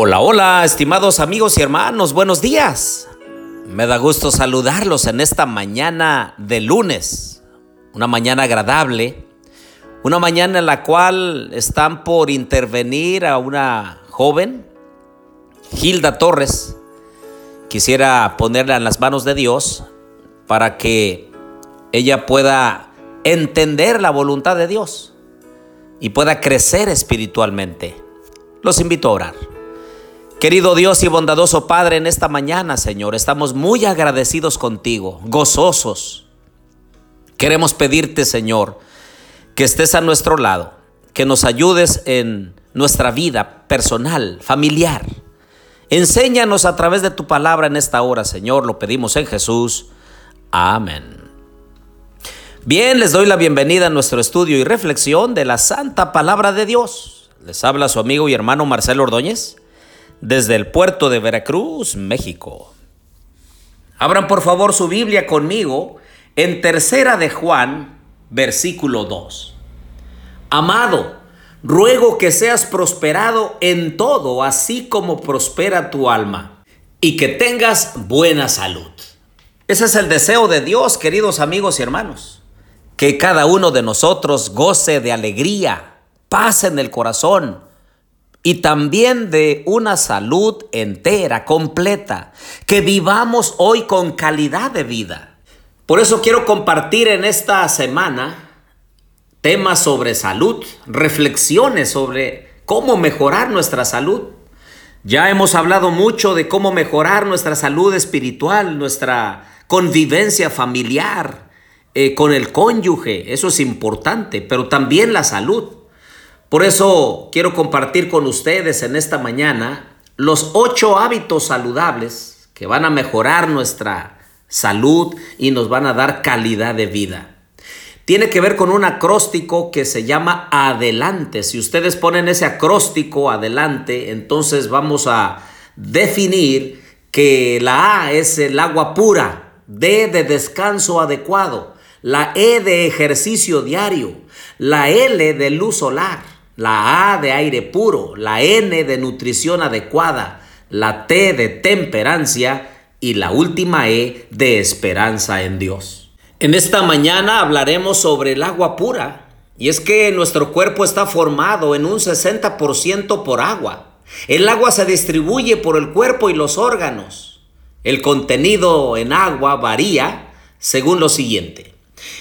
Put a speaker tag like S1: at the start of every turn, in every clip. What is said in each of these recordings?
S1: Hola, estimados amigos y hermanos, buenos días. Me da gusto saludarlos en esta mañana de lunes, una mañana agradable, una mañana en la cual están por intervenir a una joven, Hilda Torres. Quisiera ponerla en las manos de Dios para que ella pueda entender la voluntad de Dios y pueda crecer espiritualmente. Los invito a orar. Querido Dios y bondadoso Padre, en esta mañana, Señor, estamos muy agradecidos contigo, gozosos. Queremos pedirte, Señor, que estés a nuestro lado, que nos ayudes en nuestra vida personal, familiar. Enséñanos a través de tu palabra en esta hora, Señor, lo pedimos en Jesús. Amén. Bien, les doy la bienvenida a nuestro estudio y reflexión de la Santa Palabra de Dios. Les habla su amigo y hermano Marcelo Ordóñez desde el puerto de Veracruz, México. Abran por favor su Biblia conmigo en Tercera de Juan, versículo 2. Amado, ruego que seas prosperado en todo, así como prospera tu alma, y que tengas buena salud. Ese es el deseo de Dios, queridos amigos y hermanos. Que cada uno de nosotros goce de alegría, paz en el corazón, y también de una salud entera, completa, que vivamos hoy con calidad de vida. Por eso quiero compartir en esta semana temas sobre salud, reflexiones sobre cómo mejorar nuestra salud. Ya hemos hablado mucho de cómo mejorar nuestra salud espiritual, nuestra convivencia familiar, eh, con el cónyuge, eso es importante, pero también la salud. Por eso quiero compartir con ustedes en esta mañana los ocho hábitos saludables que van a mejorar nuestra salud y nos van a dar calidad de vida. Tiene que ver con un acróstico que se llama adelante. Si ustedes ponen ese acróstico adelante, entonces vamos a definir que la A es el agua pura, D de descanso adecuado, la E de ejercicio diario, la L de luz solar, la A de aire puro, la N de nutrición adecuada, la T de temperancia y la última E de esperanza en Dios. En esta mañana hablaremos sobre el agua pura. Y es que nuestro cuerpo está formado en un 60% por agua. El agua se distribuye por el cuerpo y los órganos. El contenido en agua varía según lo siguiente.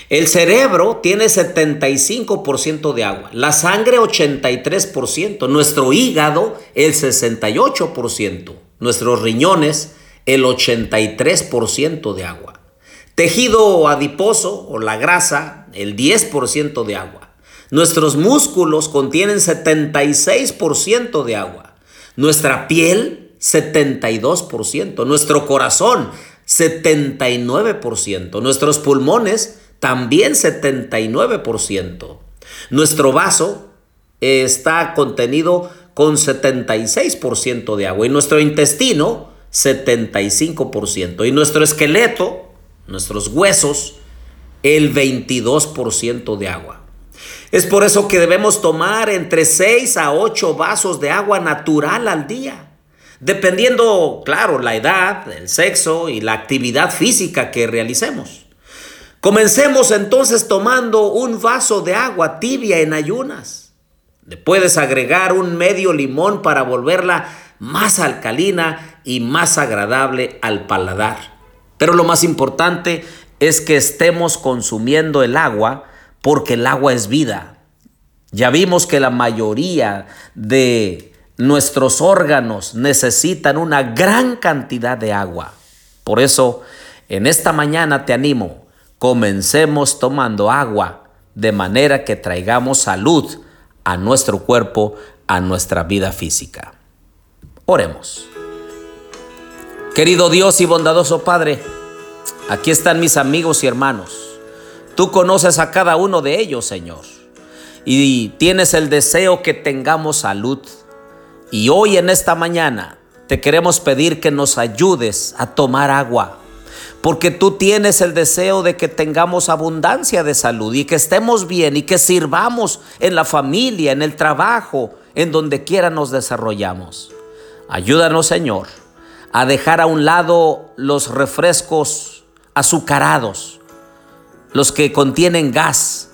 S1: El cerebro tiene 75% de agua, la sangre 83%, nuestro hígado el 68%, nuestros riñones el 83% de agua. Tejido adiposo o la grasa el 10% de agua. Nuestros músculos contienen 76% de agua. Nuestra piel 72%. Nuestro corazón 79%. Nuestros pulmones también 79%. Nuestro vaso está contenido con 76% de agua y nuestro intestino 75% y nuestro esqueleto, nuestros huesos, el 22% de agua. Es por eso que debemos tomar entre 6 a 8 vasos de agua natural al día, dependiendo, claro, la edad, el sexo y la actividad física que realicemos. Comencemos entonces tomando un vaso de agua tibia en ayunas. Le puedes agregar un medio limón para volverla más alcalina y más agradable al paladar. Pero lo más importante es que estemos consumiendo el agua porque el agua es vida. Ya vimos que la mayoría de nuestros órganos necesitan una gran cantidad de agua. Por eso, en esta mañana te animo Comencemos tomando agua de manera que traigamos salud a nuestro cuerpo, a nuestra vida física. Oremos. Querido Dios y bondadoso Padre, aquí están mis amigos y hermanos. Tú conoces a cada uno de ellos, Señor, y tienes el deseo que tengamos salud. Y hoy en esta mañana te queremos pedir que nos ayudes a tomar agua porque tú tienes el deseo de que tengamos abundancia de salud y que estemos bien y que sirvamos en la familia, en el trabajo, en donde quiera nos desarrollamos. Ayúdanos, Señor, a dejar a un lado los refrescos azucarados, los que contienen gas,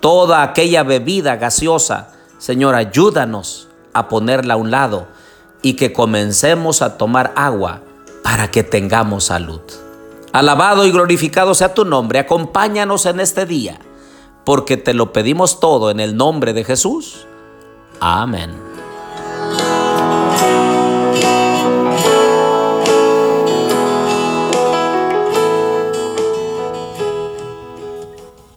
S1: toda aquella bebida gaseosa. Señor, ayúdanos a ponerla a un lado y que comencemos a tomar agua para que tengamos salud. Alabado y glorificado sea tu nombre. Acompáñanos en este día, porque te lo pedimos todo en el nombre de Jesús. Amén.